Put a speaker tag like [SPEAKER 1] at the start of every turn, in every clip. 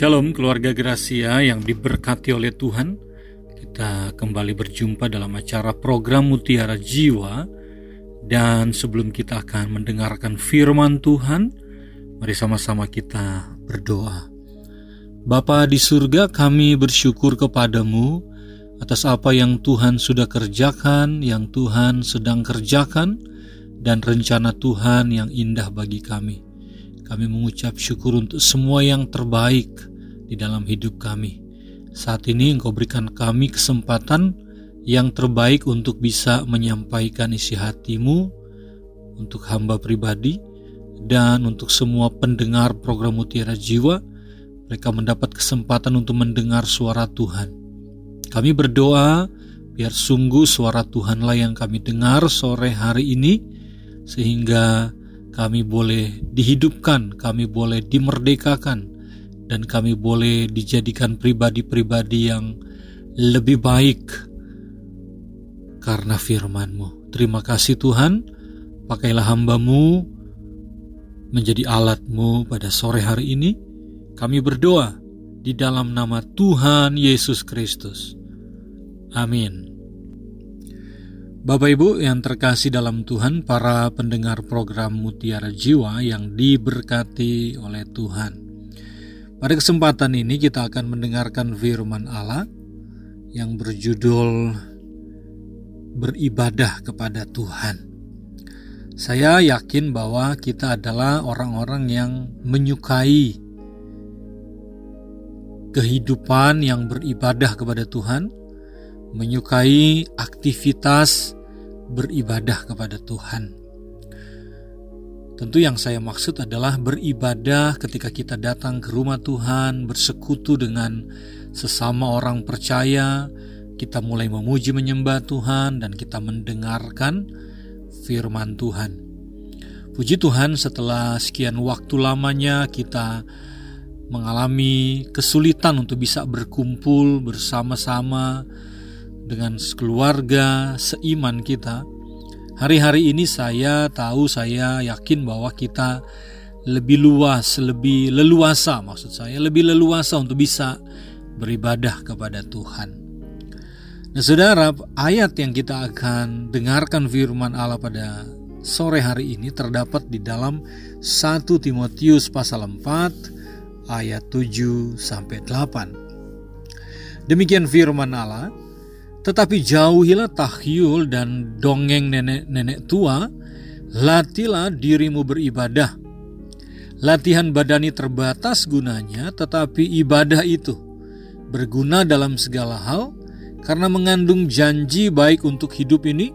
[SPEAKER 1] Shalom keluarga Gracia yang diberkati oleh Tuhan. Kita kembali berjumpa dalam acara program Mutiara Jiwa dan sebelum kita akan mendengarkan firman Tuhan, mari sama-sama kita berdoa. Bapa di surga, kami bersyukur kepadamu atas apa yang Tuhan sudah kerjakan, yang Tuhan sedang kerjakan, dan rencana Tuhan yang indah bagi kami. Kami mengucap syukur untuk semua yang terbaik di dalam hidup kami. Saat ini Engkau berikan kami kesempatan yang terbaik untuk bisa menyampaikan isi hatimu untuk hamba pribadi dan untuk semua pendengar program Mutiara Jiwa. Mereka mendapat kesempatan untuk mendengar suara Tuhan. Kami berdoa biar sungguh suara Tuhanlah yang kami dengar sore hari ini sehingga kami boleh dihidupkan, kami boleh dimerdekakan, dan kami boleh dijadikan pribadi-pribadi yang lebih baik karena firman-Mu. Terima kasih Tuhan, pakailah hambamu menjadi alatmu pada sore hari ini. Kami berdoa di dalam nama Tuhan Yesus Kristus. Amin. Bapak Ibu yang terkasih dalam Tuhan, para pendengar program Mutiara Jiwa yang diberkati oleh Tuhan. Pada kesempatan ini kita akan mendengarkan firman Allah yang berjudul beribadah kepada Tuhan. Saya yakin bahwa kita adalah orang-orang yang menyukai kehidupan yang beribadah kepada Tuhan, menyukai aktivitas beribadah kepada Tuhan. Tentu yang saya maksud adalah beribadah ketika kita datang ke rumah Tuhan, bersekutu dengan sesama orang percaya, kita mulai memuji menyembah Tuhan dan kita mendengarkan firman Tuhan. Puji Tuhan setelah sekian waktu lamanya kita mengalami kesulitan untuk bisa berkumpul bersama-sama dengan keluarga seiman kita. Hari-hari ini saya tahu, saya yakin bahwa kita lebih luas, lebih leluasa maksud saya, lebih leluasa untuk bisa beribadah kepada Tuhan. Nah saudara, ayat yang kita akan dengarkan firman Allah pada sore hari ini terdapat di dalam 1 Timotius pasal 4 ayat 7 sampai 8. Demikian firman Allah, tetapi jauhilah tahyul dan dongeng nenek-nenek tua, latilah dirimu beribadah. Latihan badani terbatas gunanya, tetapi ibadah itu berguna dalam segala hal karena mengandung janji baik untuk hidup ini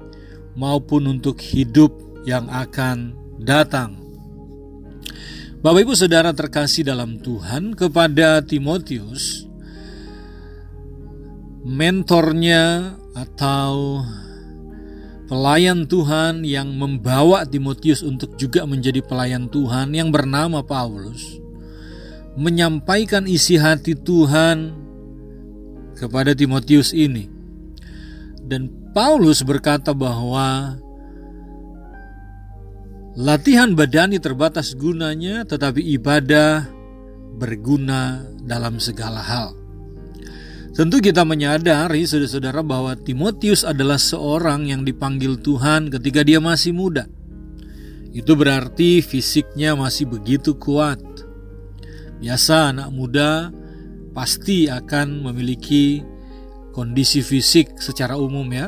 [SPEAKER 1] maupun untuk hidup yang akan datang. Bapak Ibu Saudara terkasih dalam Tuhan kepada Timotius mentornya atau pelayan Tuhan yang membawa Timotius untuk juga menjadi pelayan Tuhan yang bernama Paulus menyampaikan isi hati Tuhan kepada Timotius ini. Dan Paulus berkata bahwa latihan badani terbatas gunanya tetapi ibadah berguna dalam segala hal. Tentu kita menyadari saudara-saudara bahwa Timotius adalah seorang yang dipanggil Tuhan ketika dia masih muda. Itu berarti fisiknya masih begitu kuat. Biasa anak muda pasti akan memiliki kondisi fisik secara umum ya.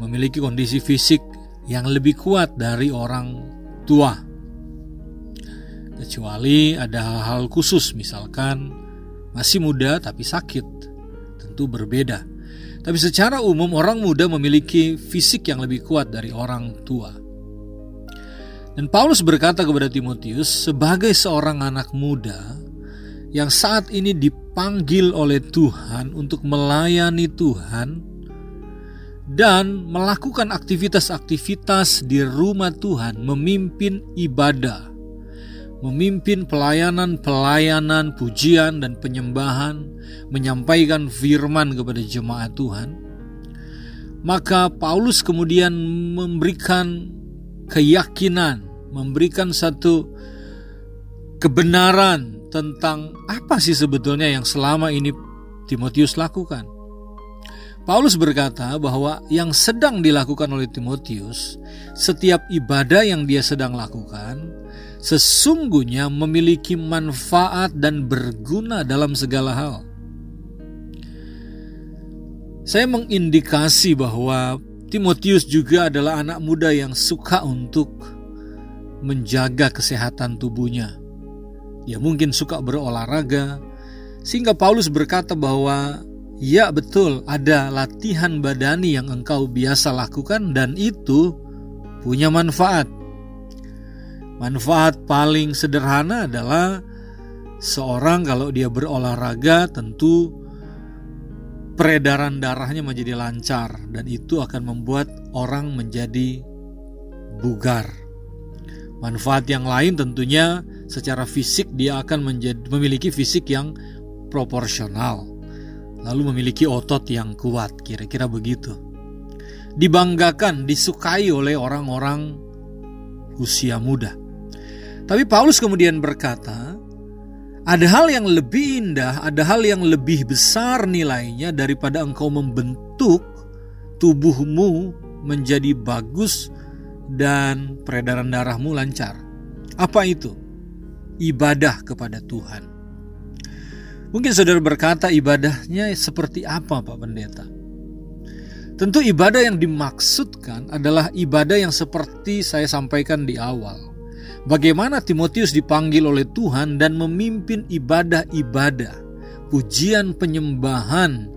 [SPEAKER 1] Memiliki kondisi fisik yang lebih kuat dari orang tua. Kecuali ada hal-hal khusus misalkan masih muda tapi sakit tentu berbeda. Tapi secara umum orang muda memiliki fisik yang lebih kuat dari orang tua. Dan Paulus berkata kepada Timotius sebagai seorang anak muda yang saat ini dipanggil oleh Tuhan untuk melayani Tuhan dan melakukan aktivitas-aktivitas di rumah Tuhan, memimpin ibadah memimpin pelayanan-pelayanan pujian dan penyembahan, menyampaikan firman kepada jemaat Tuhan, maka Paulus kemudian memberikan keyakinan, memberikan satu kebenaran tentang apa sih sebetulnya yang selama ini Timotius lakukan. Paulus berkata bahwa yang sedang dilakukan oleh Timotius, setiap ibadah yang dia sedang lakukan, sesungguhnya memiliki manfaat dan berguna dalam segala hal. Saya mengindikasi bahwa Timotius juga adalah anak muda yang suka untuk menjaga kesehatan tubuhnya. Dia mungkin suka berolahraga, sehingga Paulus berkata bahwa ya betul ada latihan badani yang engkau biasa lakukan dan itu punya manfaat. Manfaat paling sederhana adalah seorang kalau dia berolahraga tentu peredaran darahnya menjadi lancar dan itu akan membuat orang menjadi bugar. Manfaat yang lain tentunya secara fisik dia akan menjadi, memiliki fisik yang proporsional. Lalu memiliki otot yang kuat, kira-kira begitu. Dibanggakan, disukai oleh orang-orang usia muda. Tapi Paulus kemudian berkata, ada hal yang lebih indah, ada hal yang lebih besar nilainya daripada engkau membentuk tubuhmu menjadi bagus dan peredaran darahmu lancar. Apa itu? Ibadah kepada Tuhan. Mungkin saudara berkata ibadahnya seperti apa Pak Pendeta? Tentu ibadah yang dimaksudkan adalah ibadah yang seperti saya sampaikan di awal bagaimana Timotius dipanggil oleh Tuhan dan memimpin ibadah-ibadah, pujian penyembahan,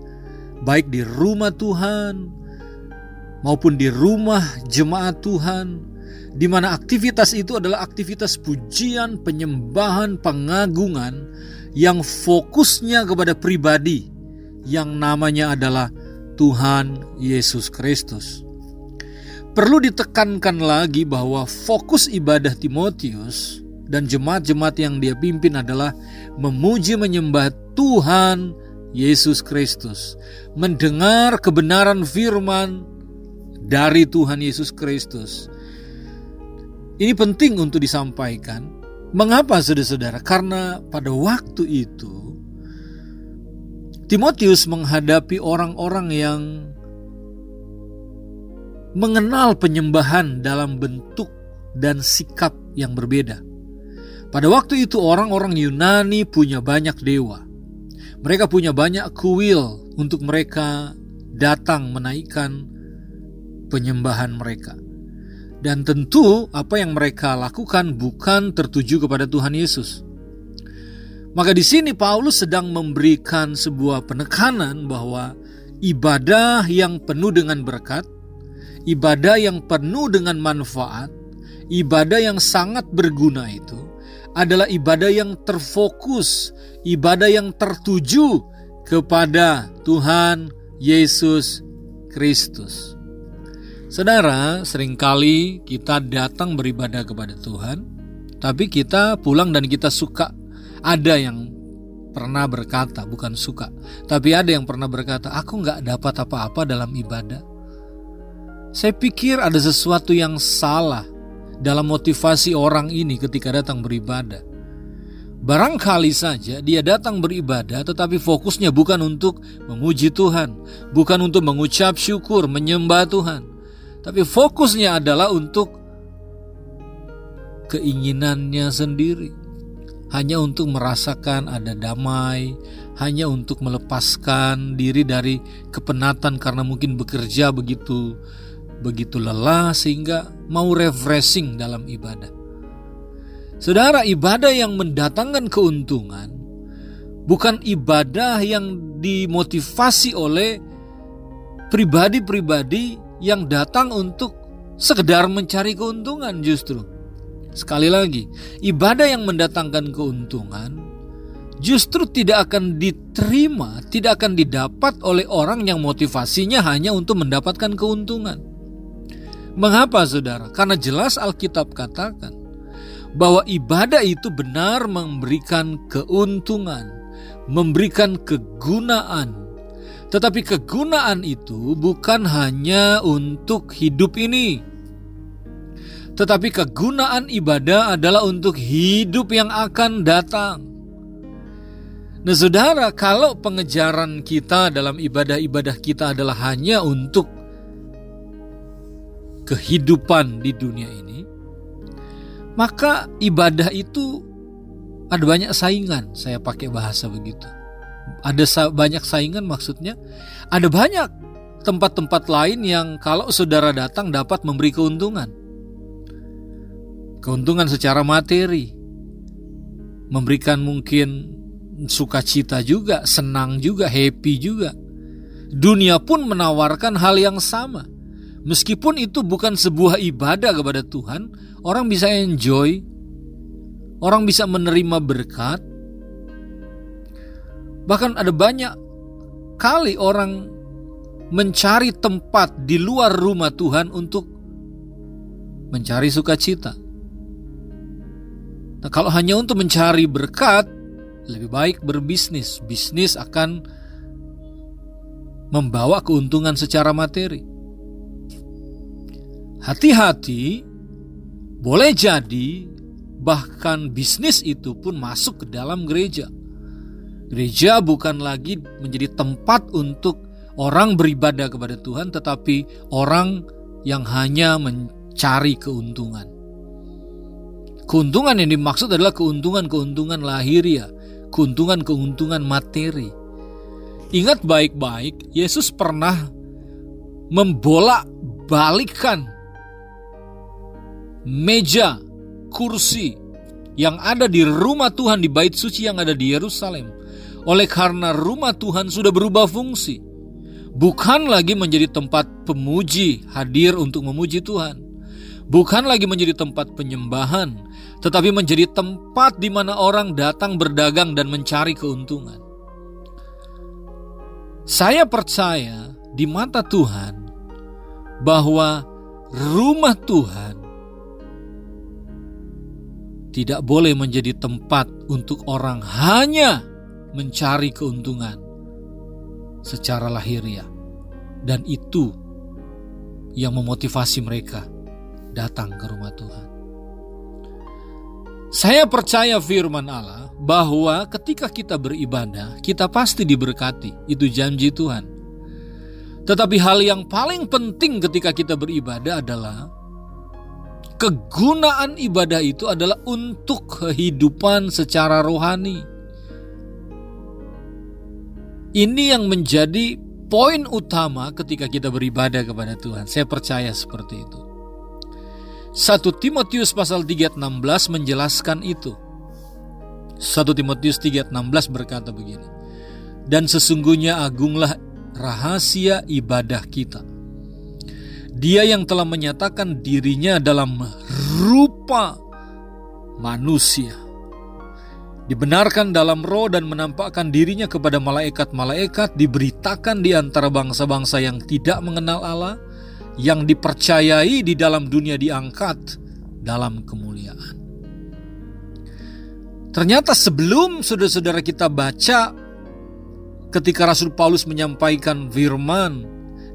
[SPEAKER 1] baik di rumah Tuhan maupun di rumah jemaat Tuhan, di mana aktivitas itu adalah aktivitas pujian, penyembahan, pengagungan yang fokusnya kepada pribadi yang namanya adalah Tuhan Yesus Kristus. Perlu ditekankan lagi bahwa fokus ibadah Timotius dan jemaat-jemaat yang dia pimpin adalah memuji menyembah Tuhan Yesus Kristus, mendengar kebenaran firman dari Tuhan Yesus Kristus. Ini penting untuk disampaikan. Mengapa saudara-saudara? Karena pada waktu itu Timotius menghadapi orang-orang yang mengenal penyembahan dalam bentuk dan sikap yang berbeda. Pada waktu itu orang-orang Yunani punya banyak dewa. Mereka punya banyak kuil untuk mereka datang menaikkan penyembahan mereka. Dan tentu apa yang mereka lakukan bukan tertuju kepada Tuhan Yesus. Maka di sini Paulus sedang memberikan sebuah penekanan bahwa ibadah yang penuh dengan berkat ibadah yang penuh dengan manfaat, ibadah yang sangat berguna itu adalah ibadah yang terfokus, ibadah yang tertuju kepada Tuhan Yesus Kristus. Saudara, sering kali kita datang beribadah kepada Tuhan, tapi kita pulang dan kita suka. Ada yang pernah berkata, bukan suka, tapi ada yang pernah berkata, aku nggak dapat apa-apa dalam ibadah. Saya pikir ada sesuatu yang salah dalam motivasi orang ini ketika datang beribadah. Barangkali saja dia datang beribadah tetapi fokusnya bukan untuk memuji Tuhan, bukan untuk mengucap syukur, menyembah Tuhan. Tapi fokusnya adalah untuk keinginannya sendiri. Hanya untuk merasakan ada damai, hanya untuk melepaskan diri dari kepenatan karena mungkin bekerja begitu begitu lelah sehingga mau refreshing dalam ibadah. Saudara, ibadah yang mendatangkan keuntungan bukan ibadah yang dimotivasi oleh pribadi-pribadi yang datang untuk sekedar mencari keuntungan justru. Sekali lagi, ibadah yang mendatangkan keuntungan justru tidak akan diterima, tidak akan didapat oleh orang yang motivasinya hanya untuk mendapatkan keuntungan. Mengapa saudara? Karena jelas Alkitab katakan bahwa ibadah itu benar memberikan keuntungan, memberikan kegunaan. Tetapi kegunaan itu bukan hanya untuk hidup ini. Tetapi kegunaan ibadah adalah untuk hidup yang akan datang. Nah saudara, kalau pengejaran kita dalam ibadah-ibadah kita adalah hanya untuk kehidupan di dunia ini, maka ibadah itu ada banyak saingan, saya pakai bahasa begitu. Ada banyak saingan maksudnya, ada banyak tempat-tempat lain yang kalau saudara datang dapat memberi keuntungan. Keuntungan secara materi, memberikan mungkin sukacita juga, senang juga, happy juga. Dunia pun menawarkan hal yang sama. Meskipun itu bukan sebuah ibadah kepada Tuhan, orang bisa enjoy, orang bisa menerima berkat. Bahkan ada banyak kali orang mencari tempat di luar rumah Tuhan untuk mencari sukacita. Nah, kalau hanya untuk mencari berkat, lebih baik berbisnis. Bisnis akan membawa keuntungan secara materi. Hati-hati, boleh jadi bahkan bisnis itu pun masuk ke dalam gereja. Gereja bukan lagi menjadi tempat untuk orang beribadah kepada Tuhan, tetapi orang yang hanya mencari keuntungan. Keuntungan yang dimaksud adalah keuntungan-keuntungan lahiriah, keuntungan-keuntungan materi. Ingat baik-baik, Yesus pernah membolak balikkan meja, kursi yang ada di rumah Tuhan di bait suci yang ada di Yerusalem. Oleh karena rumah Tuhan sudah berubah fungsi. Bukan lagi menjadi tempat pemuji hadir untuk memuji Tuhan. Bukan lagi menjadi tempat penyembahan, tetapi menjadi tempat di mana orang datang berdagang dan mencari keuntungan. Saya percaya di mata Tuhan bahwa rumah Tuhan tidak boleh menjadi tempat untuk orang hanya mencari keuntungan secara lahiriah, dan itu yang memotivasi mereka datang ke rumah Tuhan. Saya percaya firman Allah bahwa ketika kita beribadah, kita pasti diberkati. Itu janji Tuhan. Tetapi hal yang paling penting ketika kita beribadah adalah kegunaan ibadah itu adalah untuk kehidupan secara rohani. Ini yang menjadi poin utama ketika kita beribadah kepada Tuhan. Saya percaya seperti itu. 1 Timotius pasal 3 16 menjelaskan itu. 1 Timotius 3 16 berkata begini. Dan sesungguhnya agunglah rahasia ibadah kita. Dia yang telah menyatakan dirinya dalam rupa manusia. Dibenarkan dalam roh dan menampakkan dirinya kepada malaikat-malaikat, diberitakan di antara bangsa-bangsa yang tidak mengenal Allah, yang dipercayai di dalam dunia diangkat dalam kemuliaan. Ternyata sebelum saudara-saudara kita baca ketika Rasul Paulus menyampaikan firman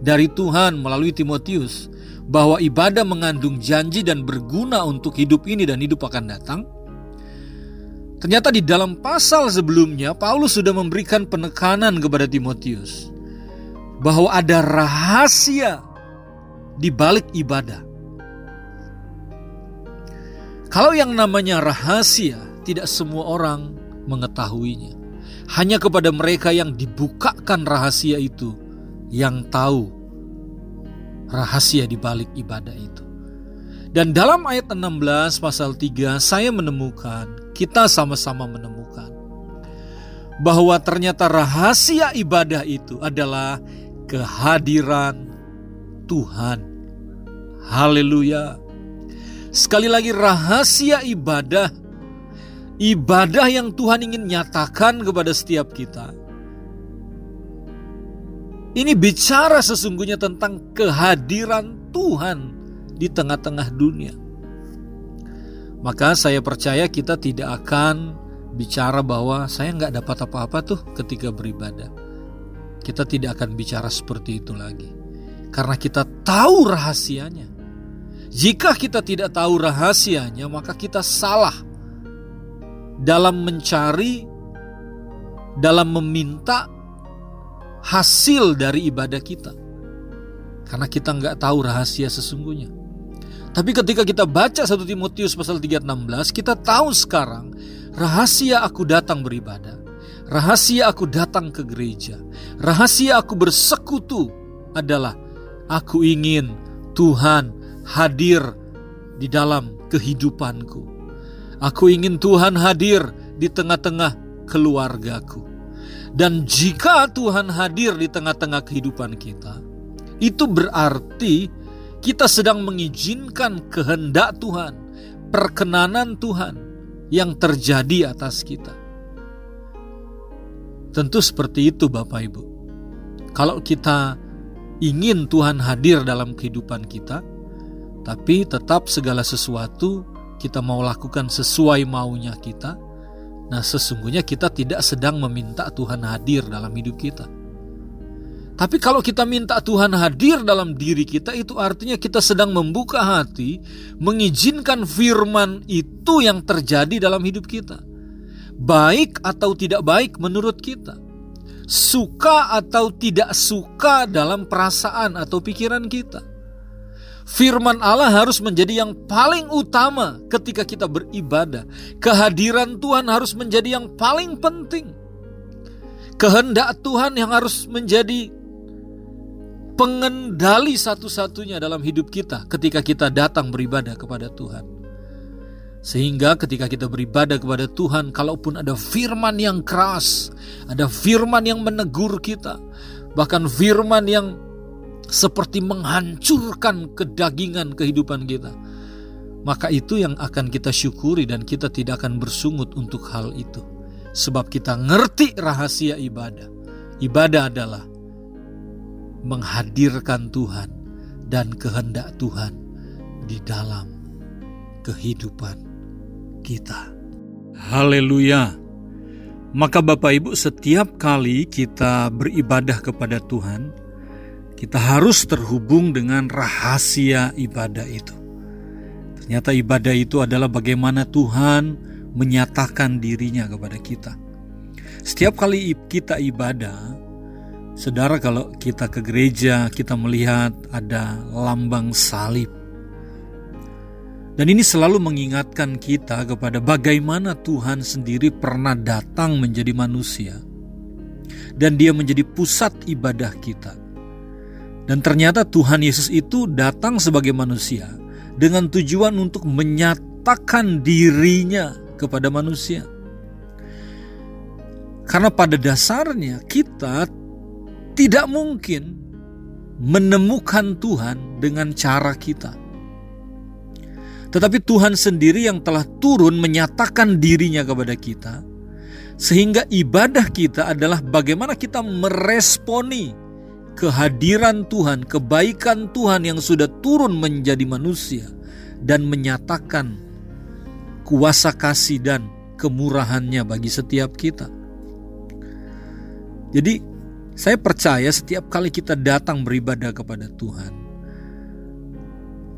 [SPEAKER 1] dari Tuhan melalui Timotius bahwa ibadah mengandung janji dan berguna untuk hidup ini dan hidup akan datang. Ternyata di dalam pasal sebelumnya Paulus sudah memberikan penekanan kepada Timotius bahwa ada rahasia di balik ibadah. Kalau yang namanya rahasia, tidak semua orang mengetahuinya. Hanya kepada mereka yang dibukakan rahasia itu yang tahu rahasia di balik ibadah itu. Dan dalam ayat 16 pasal 3 saya menemukan, kita sama-sama menemukan bahwa ternyata rahasia ibadah itu adalah kehadiran Tuhan Haleluya. Sekali lagi rahasia ibadah ibadah yang Tuhan ingin nyatakan kepada setiap kita. Ini bicara sesungguhnya tentang kehadiran Tuhan di tengah-tengah dunia. Maka saya percaya kita tidak akan bicara bahwa saya nggak dapat apa-apa tuh ketika beribadah. Kita tidak akan bicara seperti itu lagi. Karena kita tahu rahasianya. Jika kita tidak tahu rahasianya, maka kita salah dalam mencari dalam meminta hasil dari ibadah kita. Karena kita nggak tahu rahasia sesungguhnya. Tapi ketika kita baca 1 Timotius pasal 3:16, kita tahu sekarang rahasia aku datang beribadah. Rahasia aku datang ke gereja. Rahasia aku bersekutu adalah aku ingin Tuhan hadir di dalam kehidupanku. Aku ingin Tuhan hadir di tengah-tengah keluargaku. Dan jika Tuhan hadir di tengah-tengah kehidupan kita, itu berarti kita sedang mengizinkan kehendak Tuhan, perkenanan Tuhan yang terjadi atas kita. Tentu seperti itu, Bapak Ibu. Kalau kita ingin Tuhan hadir dalam kehidupan kita, tapi tetap segala sesuatu kita mau lakukan sesuai maunya kita, nah sesungguhnya kita tidak sedang meminta Tuhan hadir dalam hidup kita. Tapi kalau kita minta Tuhan hadir dalam diri kita, itu artinya kita sedang membuka hati, mengizinkan firman itu yang terjadi dalam hidup kita. Baik atau tidak baik menurut kita. Suka atau tidak suka dalam perasaan atau pikiran kita. Firman Allah harus menjadi yang paling utama ketika kita beribadah. Kehadiran Tuhan harus menjadi yang paling penting. Kehendak Tuhan yang harus menjadi pengendali satu-satunya dalam hidup kita ketika kita datang beribadah kepada Tuhan. Sehingga ketika kita beribadah kepada Tuhan, kalaupun ada firman yang keras, ada firman yang menegur kita, bahkan firman yang seperti menghancurkan kedagingan kehidupan kita, maka itu yang akan kita syukuri dan kita tidak akan bersungut untuk hal itu. Sebab kita ngerti rahasia ibadah. Ibadah adalah menghadirkan Tuhan dan kehendak Tuhan di dalam kehidupan kita. Haleluya! Maka, Bapak Ibu, setiap kali kita beribadah kepada Tuhan, kita harus terhubung dengan rahasia ibadah itu. Ternyata, ibadah itu adalah bagaimana Tuhan menyatakan dirinya kepada kita. Setiap kali kita ibadah, Saudara, kalau kita ke gereja, kita melihat ada lambang salib. Dan ini selalu mengingatkan kita kepada bagaimana Tuhan sendiri pernah datang menjadi manusia. Dan dia menjadi pusat ibadah kita. Dan ternyata Tuhan Yesus itu datang sebagai manusia dengan tujuan untuk menyatakan dirinya kepada manusia. Karena pada dasarnya kita tidak mungkin menemukan Tuhan dengan cara kita. Tetapi Tuhan sendiri yang telah turun menyatakan dirinya kepada kita, sehingga ibadah kita adalah bagaimana kita meresponi kehadiran Tuhan, kebaikan Tuhan yang sudah turun menjadi manusia dan menyatakan kuasa kasih dan kemurahannya bagi setiap kita. Jadi saya percaya setiap kali kita datang beribadah kepada Tuhan,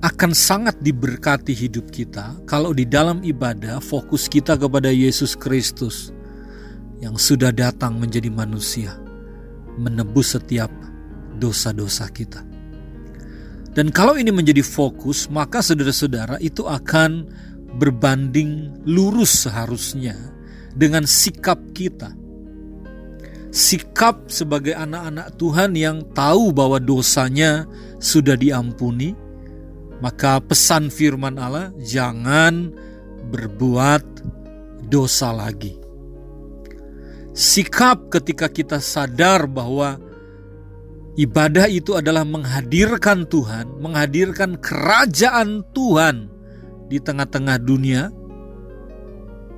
[SPEAKER 1] akan sangat diberkati hidup kita kalau di dalam ibadah fokus kita kepada Yesus Kristus yang sudah datang menjadi manusia, menebus setiap dosa-dosa kita. Dan kalau ini menjadi fokus, maka saudara-saudara itu akan berbanding lurus seharusnya dengan sikap kita sikap sebagai anak-anak Tuhan yang tahu bahwa dosanya sudah diampuni, maka pesan firman Allah jangan berbuat dosa lagi. Sikap ketika kita sadar bahwa ibadah itu adalah menghadirkan Tuhan, menghadirkan kerajaan Tuhan di tengah-tengah dunia,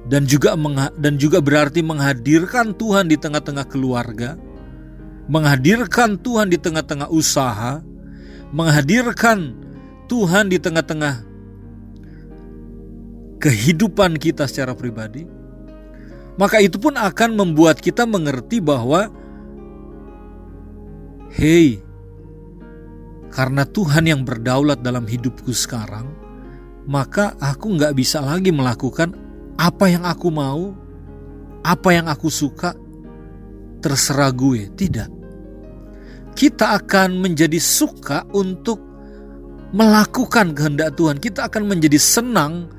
[SPEAKER 1] dan juga dan juga berarti menghadirkan Tuhan di tengah-tengah keluarga, menghadirkan Tuhan di tengah-tengah usaha, menghadirkan Tuhan di tengah-tengah kehidupan kita secara pribadi, maka itu pun akan membuat kita mengerti bahwa hey, karena Tuhan yang berdaulat dalam hidupku sekarang, maka aku nggak bisa lagi melakukan apa yang aku mau, apa yang aku suka, terserah gue. Tidak. Kita akan menjadi suka untuk melakukan kehendak Tuhan. Kita akan menjadi senang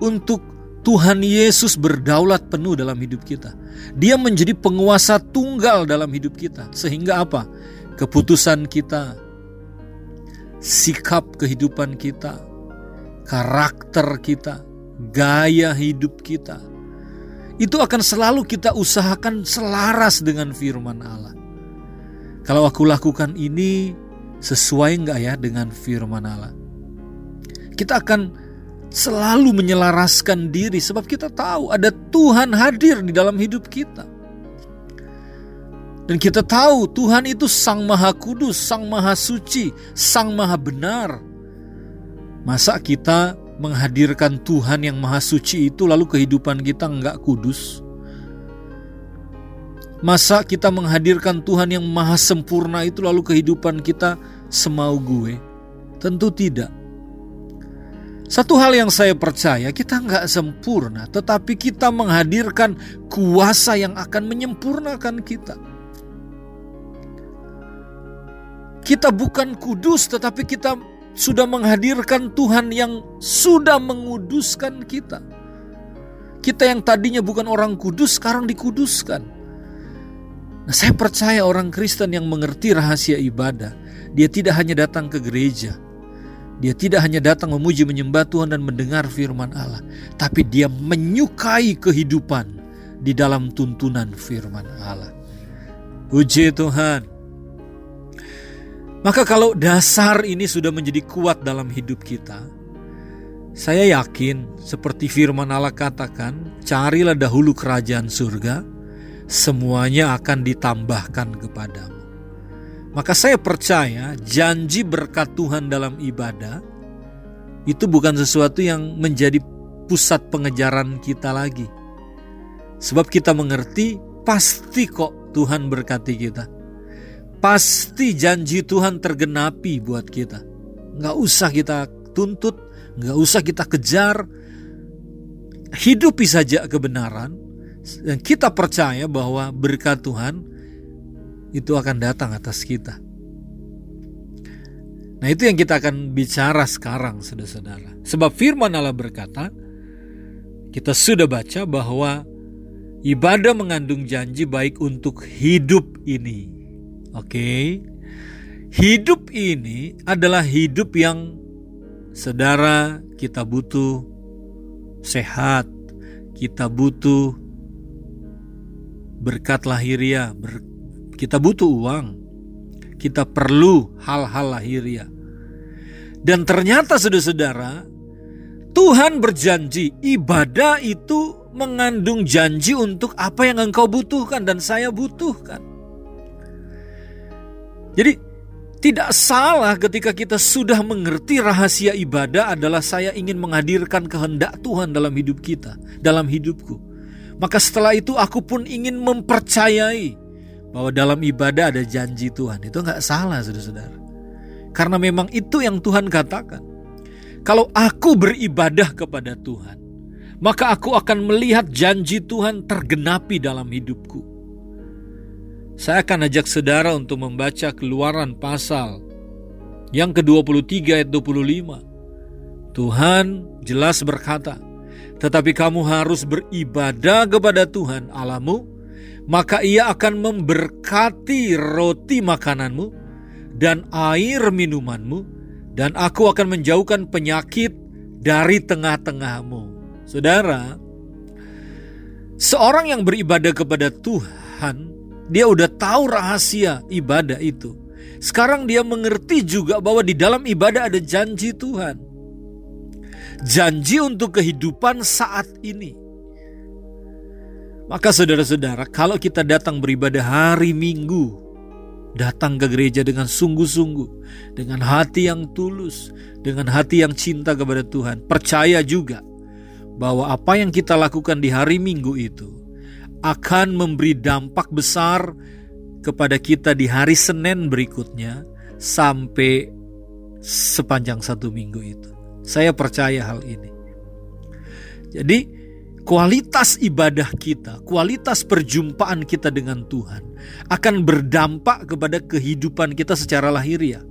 [SPEAKER 1] untuk Tuhan Yesus berdaulat penuh dalam hidup kita. Dia menjadi penguasa tunggal dalam hidup kita. Sehingga apa? Keputusan kita, sikap kehidupan kita, karakter kita, gaya hidup kita, itu akan selalu kita usahakan selaras dengan firman Allah. Kalau aku lakukan ini, sesuai nggak ya dengan firman Allah? Kita akan selalu menyelaraskan diri sebab kita tahu ada Tuhan hadir di dalam hidup kita. Dan kita tahu Tuhan itu Sang Maha Kudus, Sang Maha Suci, Sang Maha Benar. Masa kita menghadirkan Tuhan yang Maha Suci itu lalu kehidupan kita enggak kudus? Masa kita menghadirkan Tuhan yang Maha Sempurna itu lalu kehidupan kita semau gue? Tentu tidak. Satu hal yang saya percaya, kita nggak sempurna, tetapi kita menghadirkan kuasa yang akan menyempurnakan kita. Kita bukan kudus, tetapi kita sudah menghadirkan Tuhan yang sudah menguduskan kita. Kita yang tadinya bukan orang kudus, sekarang dikuduskan. Nah, saya percaya orang Kristen yang mengerti rahasia ibadah, dia tidak hanya datang ke gereja, dia tidak hanya datang memuji menyembah Tuhan dan mendengar firman Allah, tapi dia menyukai kehidupan di dalam tuntunan firman Allah. Puji Tuhan. Maka kalau dasar ini sudah menjadi kuat dalam hidup kita, saya yakin seperti firman Allah katakan, carilah dahulu kerajaan surga, semuanya akan ditambahkan kepadamu. Maka saya percaya janji berkat Tuhan dalam ibadah itu bukan sesuatu yang menjadi pusat pengejaran kita lagi. Sebab kita mengerti pasti kok Tuhan berkati kita. Pasti janji Tuhan tergenapi buat kita. Nggak usah kita tuntut, nggak usah kita kejar. Hidupi saja kebenaran. Dan kita percaya bahwa berkat Tuhan itu akan datang atas kita. Nah itu yang kita akan bicara sekarang saudara-saudara. Sebab firman Allah berkata, kita sudah baca bahwa ibadah mengandung janji baik untuk hidup ini. Oke. Okay? Hidup ini adalah hidup yang saudara kita butuh sehat, kita butuh berkat lahiriah, ber, kita butuh uang. Kita perlu hal-hal lahiriah. Dan ternyata saudara-saudara, Tuhan berjanji ibadah itu mengandung janji untuk apa yang engkau butuhkan dan saya butuhkan. Jadi tidak salah ketika kita sudah mengerti rahasia ibadah adalah saya ingin menghadirkan kehendak Tuhan dalam hidup kita, dalam hidupku. Maka setelah itu aku pun ingin mempercayai bahwa dalam ibadah ada janji Tuhan. Itu nggak salah saudara-saudara. Karena memang itu yang Tuhan katakan. Kalau aku beribadah kepada Tuhan, maka aku akan melihat janji Tuhan tergenapi dalam hidupku. Saya akan ajak saudara untuk membaca keluaran pasal yang ke-23 ayat 25. Tuhan jelas berkata, tetapi kamu harus beribadah kepada Tuhan Allahmu maka ia akan memberkati roti makananmu dan air minumanmu, dan aku akan menjauhkan penyakit dari tengah-tengahmu. Saudara, seorang yang beribadah kepada Tuhan, dia udah tahu rahasia ibadah itu. Sekarang dia mengerti juga bahwa di dalam ibadah ada janji Tuhan. Janji untuk kehidupan saat ini maka saudara-saudara, kalau kita datang beribadah hari Minggu, datang ke gereja dengan sungguh-sungguh, dengan hati yang tulus, dengan hati yang cinta kepada Tuhan, percaya juga bahwa apa yang kita lakukan di hari Minggu itu akan memberi dampak besar kepada kita di hari Senin berikutnya sampai sepanjang satu minggu itu. Saya percaya hal ini. Jadi, kualitas ibadah kita, kualitas perjumpaan kita dengan Tuhan akan berdampak kepada kehidupan kita secara lahiriah.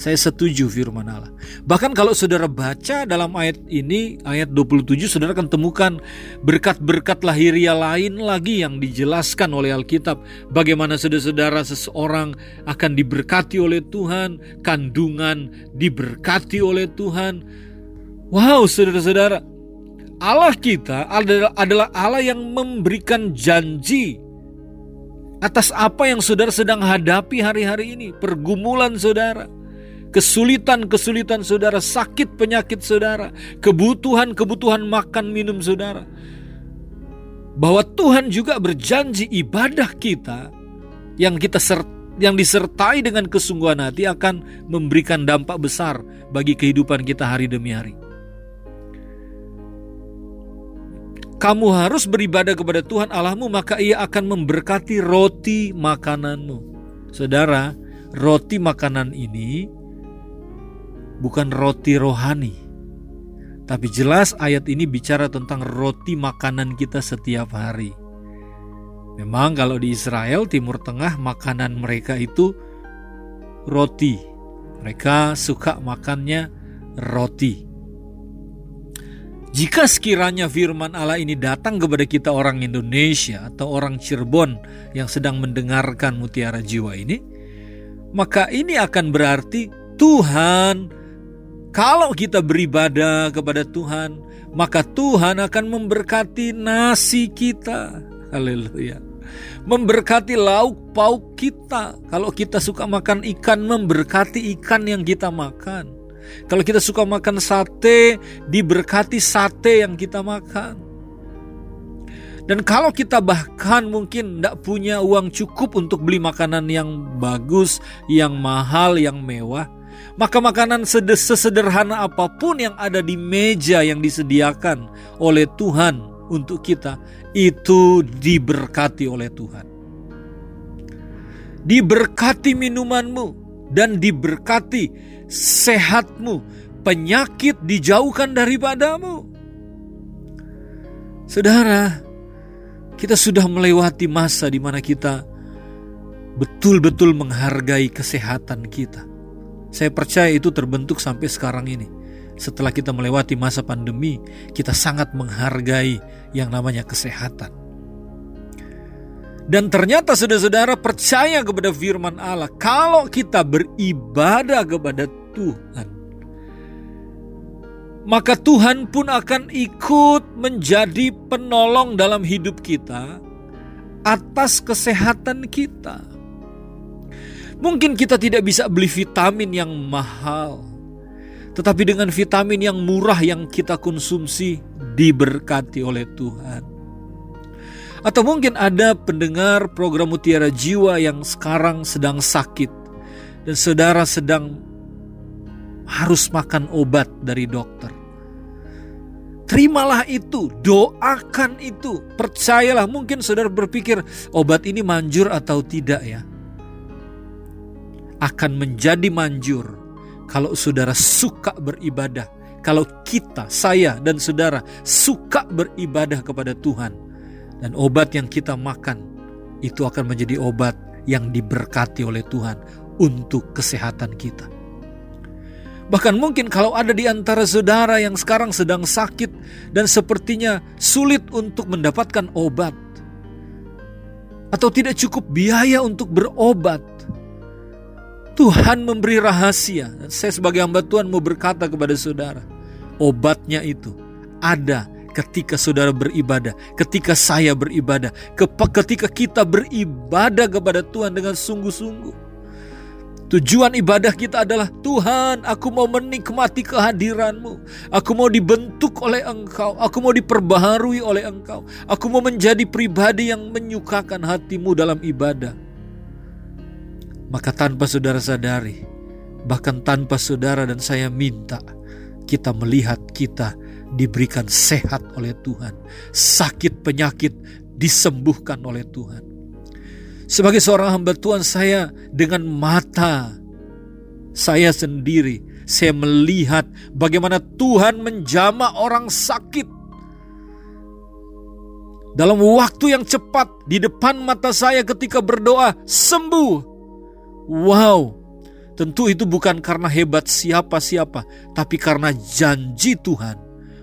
[SPEAKER 1] Saya setuju firman Allah. Bahkan kalau saudara baca dalam ayat ini, ayat 27, saudara akan temukan berkat-berkat lahiriah lain lagi yang dijelaskan oleh Alkitab. Bagaimana saudara-saudara seseorang akan diberkati oleh Tuhan, kandungan diberkati oleh Tuhan. Wow, saudara-saudara, Allah kita adalah Allah yang memberikan janji atas apa yang saudara sedang hadapi hari-hari ini, pergumulan saudara kesulitan-kesulitan saudara, sakit penyakit saudara, kebutuhan-kebutuhan makan minum saudara. Bahwa Tuhan juga berjanji ibadah kita yang kita ser yang disertai dengan kesungguhan hati akan memberikan dampak besar bagi kehidupan kita hari demi hari. Kamu harus beribadah kepada Tuhan Allahmu maka ia akan memberkati roti makananmu. Saudara, roti makanan ini bukan roti rohani. Tapi jelas ayat ini bicara tentang roti makanan kita setiap hari. Memang kalau di Israel Timur Tengah makanan mereka itu roti. Mereka suka makannya roti. Jika sekiranya firman Allah ini datang kepada kita orang Indonesia atau orang Cirebon yang sedang mendengarkan mutiara jiwa ini, maka ini akan berarti Tuhan kalau kita beribadah kepada Tuhan, maka Tuhan akan memberkati nasi kita. Haleluya. Memberkati lauk pauk kita. Kalau kita suka makan ikan, memberkati ikan yang kita makan. Kalau kita suka makan sate, diberkati sate yang kita makan. Dan kalau kita bahkan mungkin tidak punya uang cukup untuk beli makanan yang bagus, yang mahal, yang mewah, maka makanan sesederhana apa pun yang ada di meja yang disediakan oleh Tuhan untuk kita itu diberkati oleh Tuhan. Diberkati minumanmu dan diberkati sehatmu, penyakit dijauhkan daripadamu. Saudara, kita sudah melewati masa di mana kita betul-betul menghargai kesehatan kita. Saya percaya itu terbentuk sampai sekarang ini. Setelah kita melewati masa pandemi, kita sangat menghargai yang namanya kesehatan. Dan ternyata saudara-saudara percaya kepada firman Allah. Kalau kita beribadah kepada Tuhan, maka Tuhan pun akan ikut menjadi penolong dalam hidup kita atas kesehatan kita. Mungkin kita tidak bisa beli vitamin yang mahal, tetapi dengan vitamin yang murah yang kita konsumsi diberkati oleh Tuhan. Atau mungkin ada pendengar program Mutiara Jiwa yang sekarang sedang sakit dan saudara sedang harus makan obat dari dokter. Terimalah itu, doakan itu, percayalah. Mungkin saudara berpikir obat ini manjur atau tidak ya akan menjadi manjur kalau saudara suka beribadah. Kalau kita, saya dan saudara suka beribadah kepada Tuhan dan obat yang kita makan itu akan menjadi obat yang diberkati oleh Tuhan untuk kesehatan kita. Bahkan mungkin kalau ada di antara saudara yang sekarang sedang sakit dan sepertinya sulit untuk mendapatkan obat atau tidak cukup biaya untuk berobat, Tuhan memberi rahasia. Saya sebagai hamba Tuhan mau berkata kepada saudara, obatnya itu ada ketika saudara beribadah, ketika saya beribadah, ketika kita beribadah kepada Tuhan dengan sungguh-sungguh. Tujuan ibadah kita adalah Tuhan, aku mau menikmati kehadiranmu. Aku mau dibentuk oleh Engkau. Aku mau diperbaharui oleh Engkau. Aku mau menjadi pribadi yang menyukakan hatimu dalam ibadah. Maka tanpa saudara sadari, bahkan tanpa saudara dan saya minta, kita melihat kita diberikan sehat oleh Tuhan. Sakit penyakit disembuhkan oleh Tuhan. Sebagai seorang hamba Tuhan saya dengan mata saya sendiri, saya melihat bagaimana Tuhan menjama orang sakit. dalam waktu yang cepat di depan mata saya ketika berdoa sembuh. Wow, tentu itu bukan karena hebat siapa-siapa, tapi karena janji Tuhan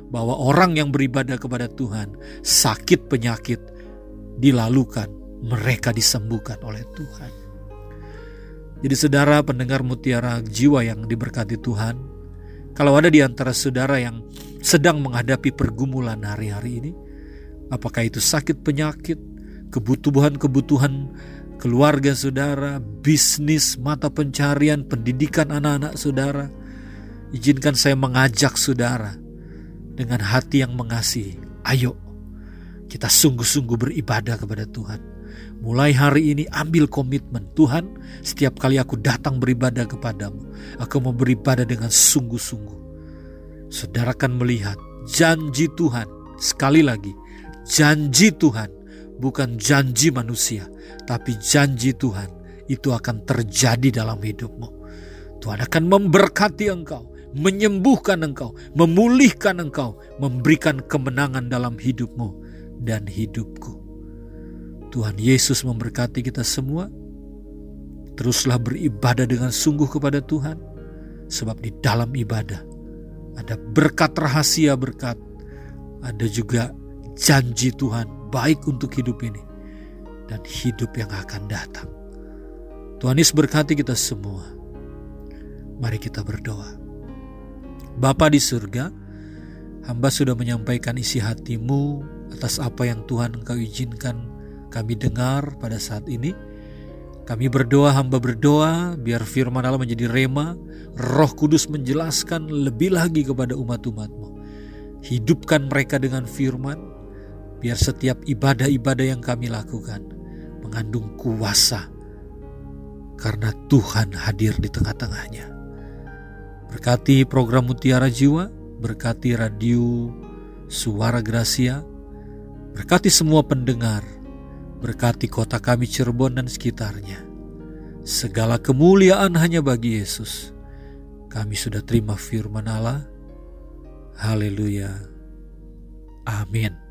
[SPEAKER 1] bahwa orang yang beribadah kepada Tuhan sakit penyakit dilalukan, mereka disembuhkan oleh Tuhan. Jadi saudara pendengar mutiara jiwa yang diberkati Tuhan, kalau ada di antara saudara yang sedang menghadapi pergumulan hari-hari ini, apakah itu sakit penyakit, kebutuhan-kebutuhan keluarga saudara, bisnis, mata pencarian, pendidikan anak-anak saudara, izinkan saya mengajak saudara dengan hati yang mengasihi. Ayo, kita sungguh-sungguh beribadah kepada Tuhan. Mulai hari ini ambil komitmen. Tuhan setiap kali aku datang beribadah kepadamu Aku mau beribadah dengan sungguh-sungguh. Saudara akan melihat janji Tuhan Sekali lagi janji Tuhan bukan janji manusia Tapi janji Tuhan itu akan terjadi dalam hidupmu Tuhan akan memberkati engkau menyembuhkan engkau, memulihkan engkau, memberikan kemenangan dalam hidupmu dan hidupku. Tuhan Yesus memberkati kita semua. Teruslah beribadah dengan sungguh kepada Tuhan, sebab di dalam ibadah ada berkat rahasia berkat, ada juga janji Tuhan baik untuk hidup ini dan hidup yang akan datang. Tuhan Yesus berkati kita semua. Mari kita berdoa. Bapa di surga, hamba sudah menyampaikan isi hatimu atas apa yang Tuhan engkau izinkan kami dengar pada saat ini. Kami berdoa, hamba berdoa, biar firman Allah menjadi rema, roh kudus menjelaskan lebih lagi kepada umat-umatmu. Hidupkan mereka dengan firman, biar setiap ibadah-ibadah yang kami lakukan mengandung kuasa, karena Tuhan hadir di tengah-tengahnya. Berkati program Mutiara Jiwa, berkati radio Suara Gracia, berkati semua pendengar, Berkati kota kami Cirebon dan sekitarnya. Segala kemuliaan hanya bagi Yesus. Kami sudah terima firman Allah. Haleluya. Amin.